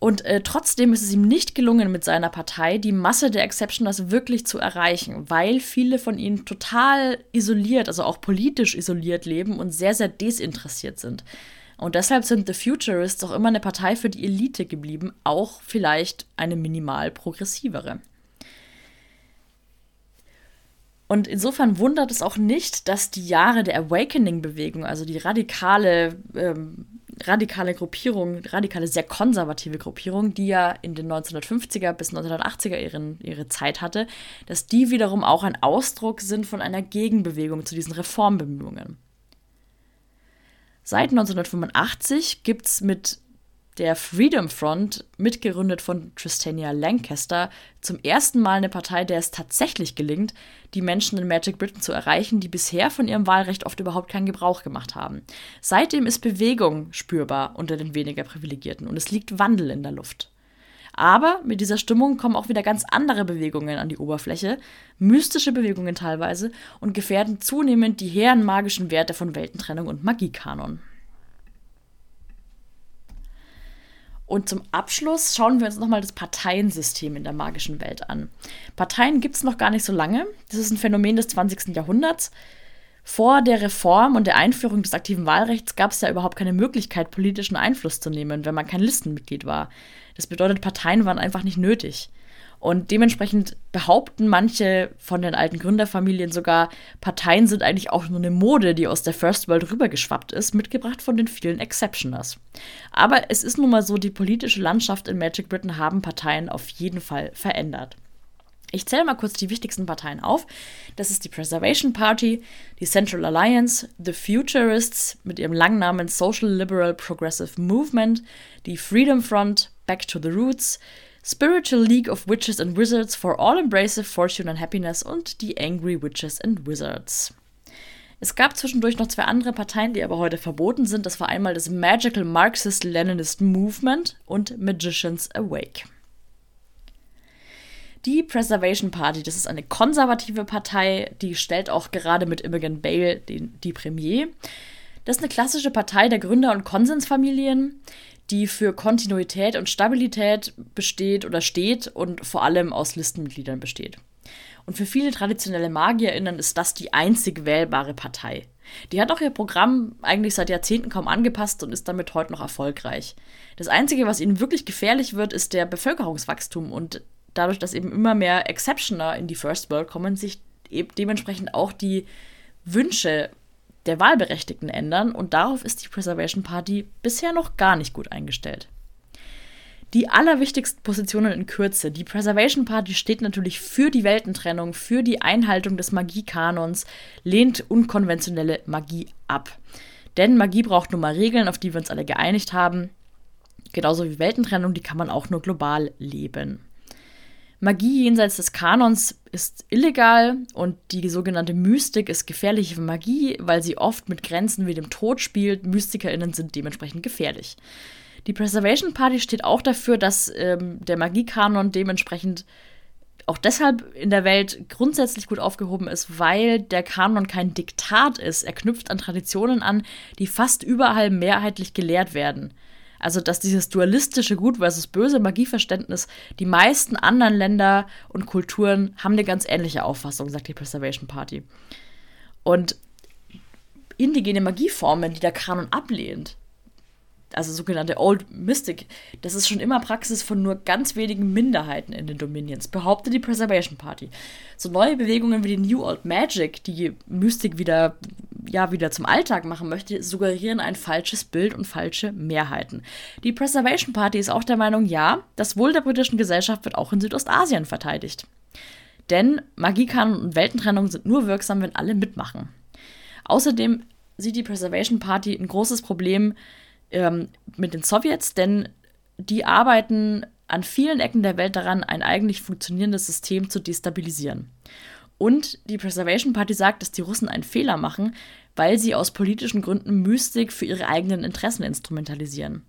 Und äh, trotzdem ist es ihm nicht gelungen, mit seiner Partei die Masse der Exceptioners wirklich zu erreichen, weil viele von ihnen total isoliert, also auch politisch isoliert leben und sehr, sehr desinteressiert sind. Und deshalb sind The Futurists auch immer eine Partei für die Elite geblieben, auch vielleicht eine minimal progressivere. Und insofern wundert es auch nicht, dass die Jahre der Awakening-Bewegung, also die radikale, ähm, radikale Gruppierung, radikale, sehr konservative Gruppierung, die ja in den 1950er bis 1980er ihren, ihre Zeit hatte, dass die wiederum auch ein Ausdruck sind von einer Gegenbewegung zu diesen Reformbemühungen. Seit 1985 gibt es mit der Freedom Front, mitgegründet von Tristania Lancaster, zum ersten Mal eine Partei, der es tatsächlich gelingt, die Menschen in Magic Britain zu erreichen, die bisher von ihrem Wahlrecht oft überhaupt keinen Gebrauch gemacht haben. Seitdem ist Bewegung spürbar unter den weniger Privilegierten und es liegt Wandel in der Luft. Aber mit dieser Stimmung kommen auch wieder ganz andere Bewegungen an die Oberfläche, mystische Bewegungen teilweise, und gefährden zunehmend die hehren magischen Werte von Weltentrennung und Magiekanon. Und zum Abschluss schauen wir uns nochmal das Parteiensystem in der magischen Welt an. Parteien gibt es noch gar nicht so lange. Das ist ein Phänomen des 20. Jahrhunderts. Vor der Reform und der Einführung des aktiven Wahlrechts gab es ja überhaupt keine Möglichkeit, politischen Einfluss zu nehmen, wenn man kein Listenmitglied war. Das bedeutet, Parteien waren einfach nicht nötig. Und dementsprechend behaupten manche von den alten Gründerfamilien sogar, Parteien sind eigentlich auch nur eine Mode, die aus der First World rübergeschwappt ist, mitgebracht von den vielen Exceptioners. Aber es ist nun mal so, die politische Landschaft in Magic Britain haben Parteien auf jeden Fall verändert. Ich zähle mal kurz die wichtigsten Parteien auf. Das ist die Preservation Party, die Central Alliance, The Futurists mit ihrem langen Namen Social Liberal Progressive Movement, die Freedom Front, Back to the Roots, Spiritual League of Witches and Wizards for All Embracive Fortune and Happiness und die Angry Witches and Wizards. Es gab zwischendurch noch zwei andere Parteien, die aber heute verboten sind. Das war einmal das Magical Marxist Leninist Movement und Magicians Awake. Die Preservation Party, das ist eine konservative Partei, die stellt auch gerade mit Imogen Bale den, die Premier. Das ist eine klassische Partei der Gründer- und Konsensfamilien die für Kontinuität und Stabilität besteht oder steht und vor allem aus Listenmitgliedern besteht. Und für viele traditionelle MagierInnen ist das die einzig wählbare Partei. Die hat auch ihr Programm eigentlich seit Jahrzehnten kaum angepasst und ist damit heute noch erfolgreich. Das Einzige, was ihnen wirklich gefährlich wird, ist der Bevölkerungswachstum und dadurch, dass eben immer mehr Exceptioner in die First World kommen, sich eben dementsprechend auch die Wünsche der Wahlberechtigten ändern und darauf ist die Preservation Party bisher noch gar nicht gut eingestellt. Die allerwichtigsten Positionen in Kürze. Die Preservation Party steht natürlich für die Weltentrennung, für die Einhaltung des Magiekanons, lehnt unkonventionelle Magie ab. Denn Magie braucht nun mal Regeln, auf die wir uns alle geeinigt haben. Genauso wie Weltentrennung, die kann man auch nur global leben. Magie jenseits des Kanons ist illegal und die sogenannte Mystik ist gefährliche Magie, weil sie oft mit Grenzen wie dem Tod spielt. MystikerInnen sind dementsprechend gefährlich. Die Preservation Party steht auch dafür, dass ähm, der Magiekanon dementsprechend auch deshalb in der Welt grundsätzlich gut aufgehoben ist, weil der Kanon kein Diktat ist. Er knüpft an Traditionen an, die fast überall mehrheitlich gelehrt werden. Also, dass dieses dualistische Gut versus böse Magieverständnis, die meisten anderen Länder und Kulturen haben eine ganz ähnliche Auffassung, sagt die Preservation Party. Und indigene Magieformen, die der Kanon ablehnt, also sogenannte Old Mystic, das ist schon immer Praxis von nur ganz wenigen Minderheiten in den Dominions, behauptet die Preservation Party. So neue Bewegungen wie die New Old Magic, die Mystik wieder, ja, wieder zum Alltag machen möchte, suggerieren ein falsches Bild und falsche Mehrheiten. Die Preservation Party ist auch der Meinung, ja, das Wohl der britischen Gesellschaft wird auch in Südostasien verteidigt. Denn Magiekanon und Weltentrennung sind nur wirksam, wenn alle mitmachen. Außerdem sieht die Preservation Party ein großes Problem ähm, mit den Sowjets, denn die arbeiten an vielen Ecken der Welt daran, ein eigentlich funktionierendes System zu destabilisieren. Und die Preservation Party sagt, dass die Russen einen Fehler machen, weil sie aus politischen Gründen Mystik für ihre eigenen Interessen instrumentalisieren.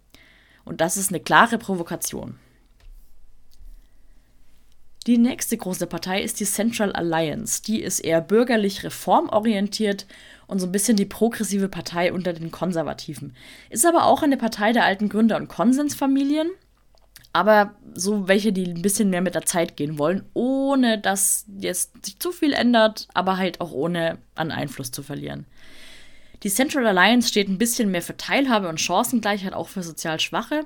Und das ist eine klare Provokation. Die nächste große Partei ist die Central Alliance. Die ist eher bürgerlich reformorientiert und so ein bisschen die progressive Partei unter den Konservativen. Ist aber auch eine Partei der alten Gründer- und Konsensfamilien, aber so welche, die ein bisschen mehr mit der Zeit gehen wollen, ohne dass jetzt sich zu viel ändert, aber halt auch ohne an Einfluss zu verlieren. Die Central Alliance steht ein bisschen mehr für Teilhabe und Chancengleichheit, auch für sozial Schwache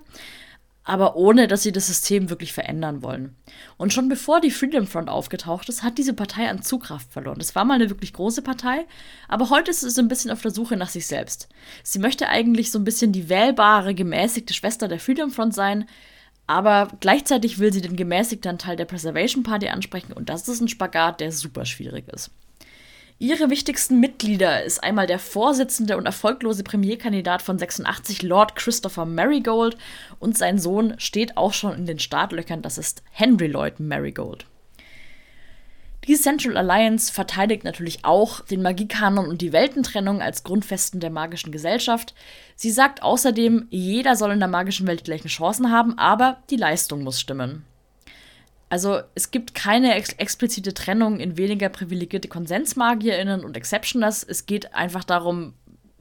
aber ohne dass sie das System wirklich verändern wollen. Und schon bevor die Freedom Front aufgetaucht ist, hat diese Partei an Zugkraft verloren. Das war mal eine wirklich große Partei, aber heute ist sie ein bisschen auf der Suche nach sich selbst. Sie möchte eigentlich so ein bisschen die wählbare, gemäßigte Schwester der Freedom Front sein, aber gleichzeitig will sie den gemäßigten Teil der Preservation Party ansprechen und das ist ein Spagat, der super schwierig ist. Ihre wichtigsten Mitglieder ist einmal der Vorsitzende und erfolglose Premierkandidat von 86, Lord Christopher Marigold, und sein Sohn steht auch schon in den Startlöchern, das ist Henry Lloyd Marigold. Die Central Alliance verteidigt natürlich auch den Magiekanon und die Weltentrennung als Grundfesten der magischen Gesellschaft. Sie sagt außerdem, jeder soll in der magischen Welt gleiche Chancen haben, aber die Leistung muss stimmen. Also es gibt keine ex explizite Trennung in weniger privilegierte KonsensmagierInnen und Exceptioners. Es geht einfach darum,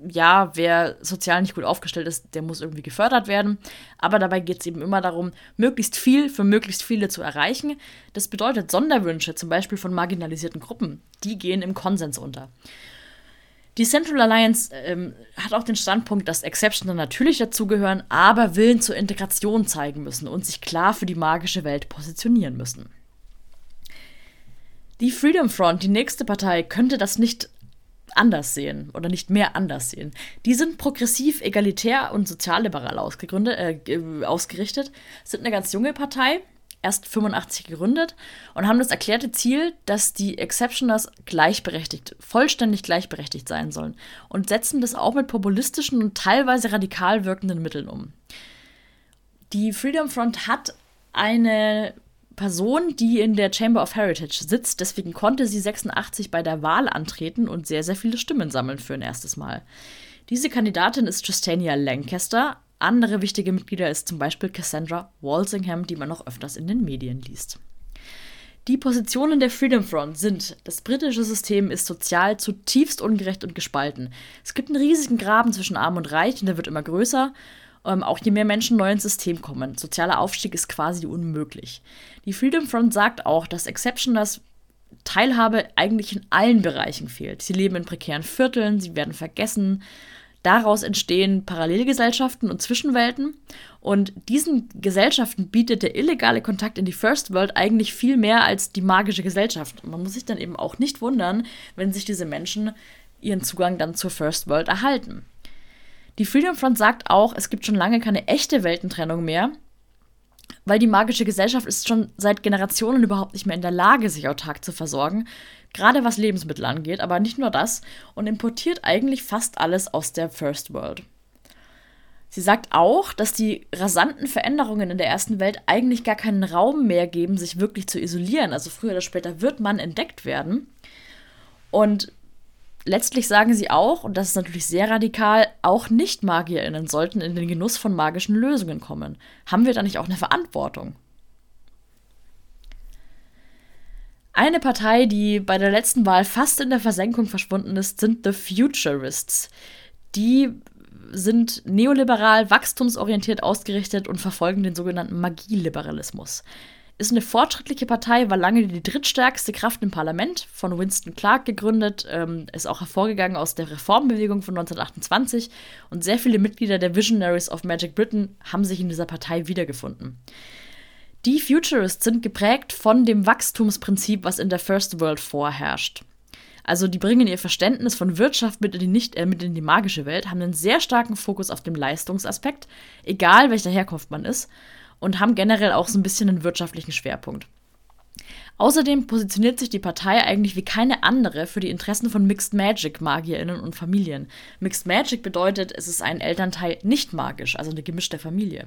ja, wer sozial nicht gut aufgestellt ist, der muss irgendwie gefördert werden. Aber dabei geht es eben immer darum, möglichst viel für möglichst viele zu erreichen. Das bedeutet Sonderwünsche, zum Beispiel von marginalisierten Gruppen, die gehen im Konsens unter. Die Central Alliance ähm, hat auch den Standpunkt, dass Exceptioner natürlich dazugehören, aber Willen zur Integration zeigen müssen und sich klar für die magische Welt positionieren müssen. Die Freedom Front, die nächste Partei, könnte das nicht anders sehen oder nicht mehr anders sehen. Die sind progressiv, egalitär und sozialliberal äh, ausgerichtet, sind eine ganz junge Partei, erst 85 gegründet und haben das erklärte Ziel, dass die Exceptioners gleichberechtigt, vollständig gleichberechtigt sein sollen und setzen das auch mit populistischen und teilweise radikal wirkenden Mitteln um. Die Freedom Front hat eine Person, die in der Chamber of Heritage sitzt, deswegen konnte sie 86 bei der Wahl antreten und sehr, sehr viele Stimmen sammeln für ein erstes Mal. Diese Kandidatin ist Justania Lancaster, andere wichtige Mitglieder ist zum Beispiel Cassandra Walsingham, die man noch öfters in den Medien liest. Die Positionen der Freedom Front sind, das britische System ist sozial zutiefst ungerecht und gespalten. Es gibt einen riesigen Graben zwischen Arm und Reich und der wird immer größer, ähm, auch je mehr Menschen neu ins System kommen. Sozialer Aufstieg ist quasi unmöglich. Die Freedom Front sagt auch, dass Exceptioners Teilhabe eigentlich in allen Bereichen fehlt. Sie leben in prekären Vierteln, sie werden vergessen, Daraus entstehen Parallelgesellschaften und Zwischenwelten. Und diesen Gesellschaften bietet der illegale Kontakt in die First World eigentlich viel mehr als die magische Gesellschaft. Man muss sich dann eben auch nicht wundern, wenn sich diese Menschen ihren Zugang dann zur First World erhalten. Die Freedom Front sagt auch, es gibt schon lange keine echte Weltentrennung mehr, weil die magische Gesellschaft ist schon seit Generationen überhaupt nicht mehr in der Lage, sich autark zu versorgen gerade was Lebensmittel angeht, aber nicht nur das, und importiert eigentlich fast alles aus der First World. Sie sagt auch, dass die rasanten Veränderungen in der ersten Welt eigentlich gar keinen Raum mehr geben, sich wirklich zu isolieren. Also früher oder später wird man entdeckt werden. Und letztlich sagen sie auch, und das ist natürlich sehr radikal, auch Nicht-MagierInnen sollten in den Genuss von magischen Lösungen kommen. Haben wir da nicht auch eine Verantwortung? Eine Partei, die bei der letzten Wahl fast in der Versenkung verschwunden ist, sind The Futurists. Die sind neoliberal, wachstumsorientiert ausgerichtet und verfolgen den sogenannten Magieliberalismus. Ist eine fortschrittliche Partei, war lange die drittstärkste Kraft im Parlament, von Winston Clark gegründet, ähm, ist auch hervorgegangen aus der Reformbewegung von 1928 und sehr viele Mitglieder der Visionaries of Magic Britain haben sich in dieser Partei wiedergefunden. Die Futurists sind geprägt von dem Wachstumsprinzip, was in der First World vorherrscht. Also die bringen ihr Verständnis von Wirtschaft mit in die, nicht, äh, mit in die magische Welt, haben einen sehr starken Fokus auf dem Leistungsaspekt, egal welcher Herkunft man ist, und haben generell auch so ein bisschen einen wirtschaftlichen Schwerpunkt. Außerdem positioniert sich die Partei eigentlich wie keine andere für die Interessen von Mixed Magic Magierinnen und Familien. Mixed Magic bedeutet, es ist ein Elternteil nicht magisch, also eine gemischte Familie.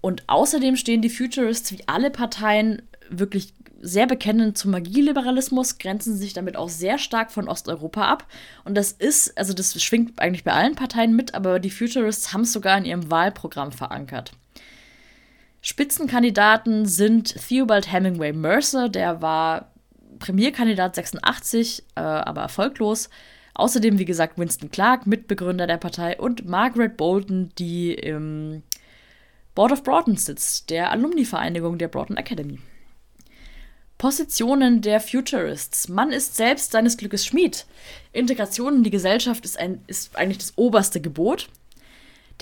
Und außerdem stehen die Futurists wie alle Parteien wirklich sehr bekennend zum Magieliberalismus, grenzen sich damit auch sehr stark von Osteuropa ab. Und das ist, also das schwingt eigentlich bei allen Parteien mit, aber die Futurists haben es sogar in ihrem Wahlprogramm verankert. Spitzenkandidaten sind Theobald Hemingway Mercer, der war Premierkandidat 86, äh, aber erfolglos. Außerdem, wie gesagt, Winston Clark, Mitbegründer der Partei, und Margaret Bolton, die im Board of Broughton sitzt, der Alumni-Vereinigung der Broughton Academy. Positionen der Futurists. Man ist selbst seines Glückes Schmied. Integration in die Gesellschaft ist, ein, ist eigentlich das oberste Gebot.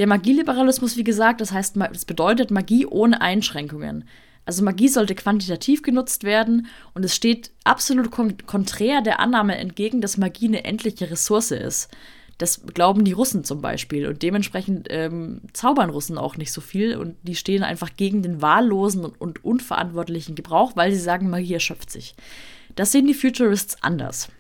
Der Magieliberalismus, wie gesagt, das heißt, das bedeutet Magie ohne Einschränkungen. Also Magie sollte quantitativ genutzt werden und es steht absolut konträr der Annahme entgegen, dass Magie eine endliche Ressource ist. Das glauben die Russen zum Beispiel. Und dementsprechend ähm, zaubern Russen auch nicht so viel. Und die stehen einfach gegen den wahllosen und, und unverantwortlichen Gebrauch, weil sie sagen, Magie erschöpft sich. Das sehen die Futurists anders.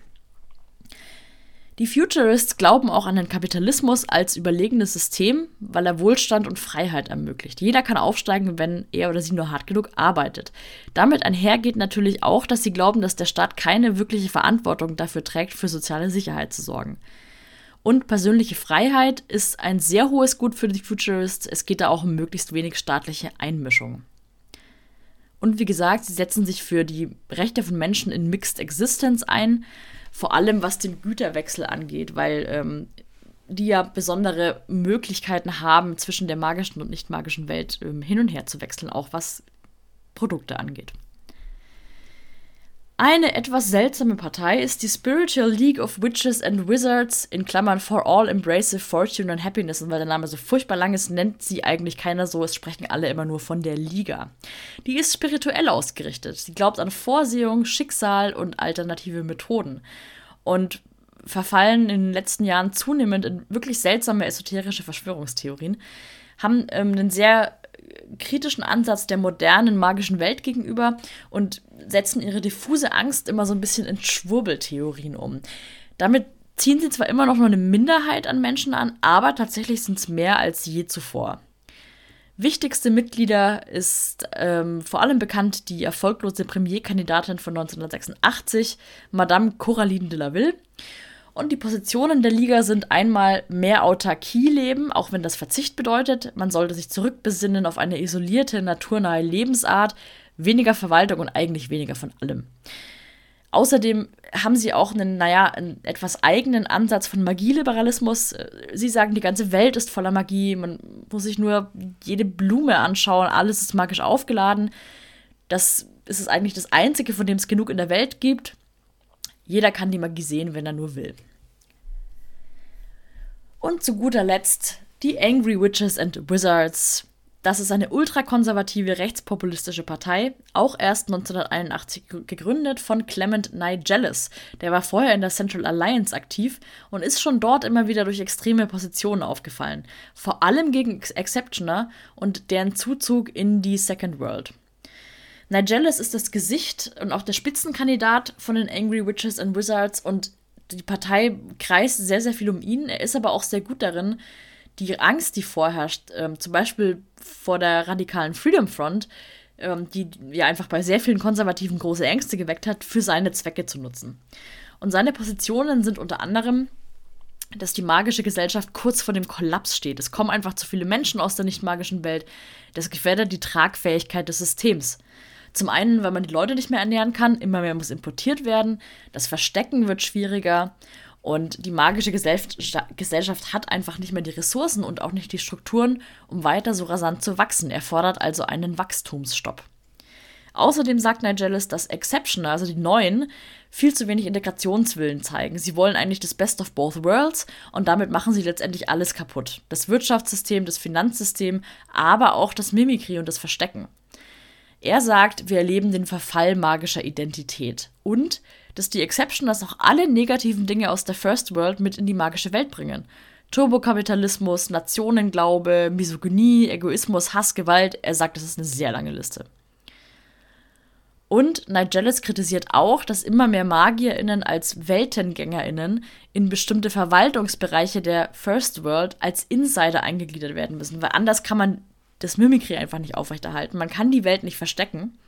Die Futurists glauben auch an den Kapitalismus als überlegenes System, weil er Wohlstand und Freiheit ermöglicht. Jeder kann aufsteigen, wenn er oder sie nur hart genug arbeitet. Damit einhergeht natürlich auch, dass sie glauben, dass der Staat keine wirkliche Verantwortung dafür trägt, für soziale Sicherheit zu sorgen. Und persönliche Freiheit ist ein sehr hohes Gut für die Futurists. Es geht da auch um möglichst wenig staatliche Einmischung. Und wie gesagt, sie setzen sich für die Rechte von Menschen in Mixed Existence ein, vor allem was den Güterwechsel angeht, weil ähm, die ja besondere Möglichkeiten haben, zwischen der magischen und nicht magischen Welt ähm, hin und her zu wechseln, auch was Produkte angeht. Eine etwas seltsame Partei ist die Spiritual League of Witches and Wizards, in Klammern For All Embrace Fortune and Happiness. Und weil der Name so furchtbar lang ist, nennt sie eigentlich keiner so. Es sprechen alle immer nur von der Liga. Die ist spirituell ausgerichtet. Sie glaubt an Vorsehung, Schicksal und alternative Methoden. Und verfallen in den letzten Jahren zunehmend in wirklich seltsame esoterische Verschwörungstheorien. Haben ähm, einen sehr kritischen Ansatz der modernen magischen Welt gegenüber und setzen ihre diffuse Angst immer so ein bisschen in Schwurbeltheorien um. Damit ziehen sie zwar immer noch nur eine Minderheit an Menschen an, aber tatsächlich sind es mehr als je zuvor. Wichtigste Mitglieder ist ähm, vor allem bekannt die erfolglose Premierkandidatin von 1986, Madame Coraline de la Ville. Und die Positionen der Liga sind einmal mehr Autarkie leben, auch wenn das Verzicht bedeutet. Man sollte sich zurückbesinnen auf eine isolierte, naturnahe Lebensart, weniger Verwaltung und eigentlich weniger von allem. Außerdem haben sie auch einen, naja, einen etwas eigenen Ansatz von Magieliberalismus. Sie sagen, die ganze Welt ist voller Magie, man muss sich nur jede Blume anschauen, alles ist magisch aufgeladen. Das ist es eigentlich das Einzige, von dem es genug in der Welt gibt. Jeder kann die Magie sehen, wenn er nur will. Und zu guter Letzt die Angry Witches and Wizards. Das ist eine ultrakonservative rechtspopulistische Partei, auch erst 1981 gegründet von Clement Nigelis. Der war vorher in der Central Alliance aktiv und ist schon dort immer wieder durch extreme Positionen aufgefallen. Vor allem gegen Exceptioner und deren Zuzug in die Second World. Nigelis ist das Gesicht und auch der Spitzenkandidat von den Angry Witches and Wizards und die Partei kreist sehr, sehr viel um ihn. Er ist aber auch sehr gut darin, die Angst, die vorherrscht, ähm, zum Beispiel vor der radikalen Freedom Front, ähm, die ja einfach bei sehr vielen Konservativen große Ängste geweckt hat, für seine Zwecke zu nutzen. Und seine Positionen sind unter anderem, dass die magische Gesellschaft kurz vor dem Kollaps steht. Es kommen einfach zu viele Menschen aus der nicht magischen Welt. Das gefährdet die Tragfähigkeit des Systems. Zum einen, weil man die Leute nicht mehr ernähren kann, immer mehr muss importiert werden, das Verstecken wird schwieriger und die magische Gesellschaft hat einfach nicht mehr die Ressourcen und auch nicht die Strukturen, um weiter so rasant zu wachsen. Er fordert also einen Wachstumsstopp. Außerdem sagt Nigelis, dass Exceptioner, also die Neuen, viel zu wenig Integrationswillen zeigen. Sie wollen eigentlich das Best of both worlds und damit machen sie letztendlich alles kaputt. Das Wirtschaftssystem, das Finanzsystem, aber auch das Mimikry und das Verstecken. Er sagt, wir erleben den Verfall magischer Identität und dass die Exceptioners auch alle negativen Dinge aus der First World mit in die magische Welt bringen. Turbokapitalismus, Nationenglaube, Misogynie, Egoismus, Hass, Gewalt. Er sagt, das ist eine sehr lange Liste. Und Nigelis kritisiert auch, dass immer mehr MagierInnen als WeltengängerInnen in bestimmte Verwaltungsbereiche der First World als Insider eingegliedert werden müssen, weil anders kann man das Mimikry einfach nicht aufrechterhalten. Man kann die Welt nicht verstecken,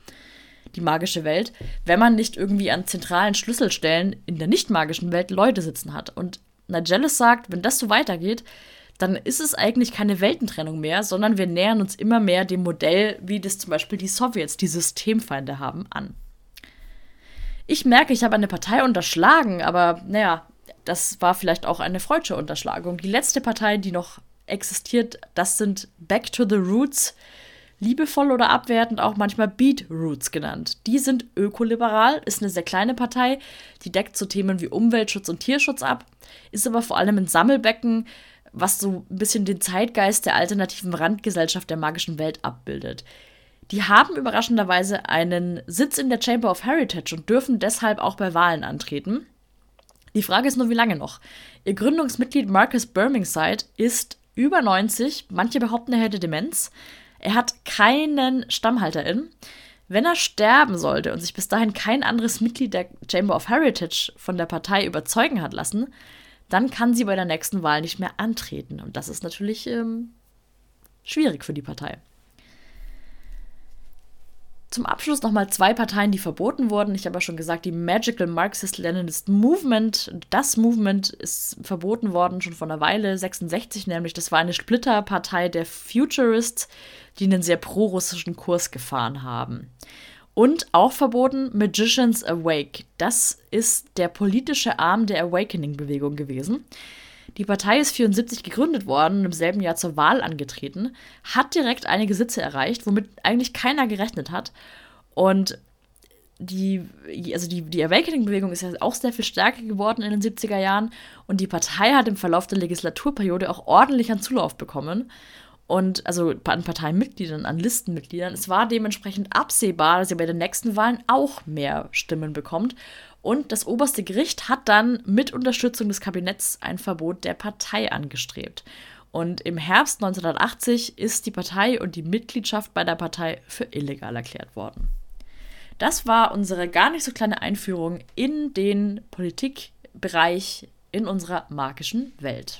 die magische Welt, wenn man nicht irgendwie an zentralen Schlüsselstellen in der nicht magischen Welt Leute sitzen hat. Und Nigelis sagt, wenn das so weitergeht, dann ist es eigentlich keine Weltentrennung mehr, sondern wir nähern uns immer mehr dem Modell, wie das zum Beispiel die Sowjets, die Systemfeinde haben, an. Ich merke, ich habe eine Partei unterschlagen, aber naja, das war vielleicht auch eine freudsche Unterschlagung. Die letzte Partei, die noch existiert, das sind Back to the Roots, liebevoll oder abwertend auch manchmal Beat Roots genannt. Die sind ökoliberal, ist eine sehr kleine Partei, die deckt so Themen wie Umweltschutz und Tierschutz ab, ist aber vor allem ein Sammelbecken, was so ein bisschen den Zeitgeist der alternativen Randgesellschaft der magischen Welt abbildet. Die haben überraschenderweise einen Sitz in der Chamber of Heritage und dürfen deshalb auch bei Wahlen antreten. Die Frage ist nur, wie lange noch. Ihr Gründungsmitglied Marcus Birmingside ist über 90, manche behaupten, er hätte Demenz. Er hat keinen Stammhalterin. Wenn er sterben sollte und sich bis dahin kein anderes Mitglied der Chamber of Heritage von der Partei überzeugen hat lassen, dann kann sie bei der nächsten Wahl nicht mehr antreten. Und das ist natürlich ähm, schwierig für die Partei. Zum Abschluss nochmal zwei Parteien, die verboten wurden. Ich habe ja schon gesagt, die Magical Marxist-Leninist Movement, das Movement ist verboten worden, schon vor einer Weile, 66 nämlich. Das war eine Splitterpartei der Futurists, die einen sehr pro-russischen Kurs gefahren haben. Und auch verboten Magicians Awake. Das ist der politische Arm der Awakening-Bewegung gewesen. Die Partei ist 74 gegründet worden und im selben Jahr zur Wahl angetreten, hat direkt einige Sitze erreicht, womit eigentlich keiner gerechnet hat. Und die, also die, die Awakening-Bewegung ist ja auch sehr viel stärker geworden in den 70er Jahren und die Partei hat im Verlauf der Legislaturperiode auch ordentlich an Zulauf bekommen. Und also an Parteimitgliedern, an Listenmitgliedern. Es war dementsprechend absehbar, dass sie bei den nächsten Wahlen auch mehr Stimmen bekommt. Und das oberste Gericht hat dann mit Unterstützung des Kabinetts ein Verbot der Partei angestrebt. Und im Herbst 1980 ist die Partei und die Mitgliedschaft bei der Partei für illegal erklärt worden. Das war unsere gar nicht so kleine Einführung in den Politikbereich in unserer magischen Welt.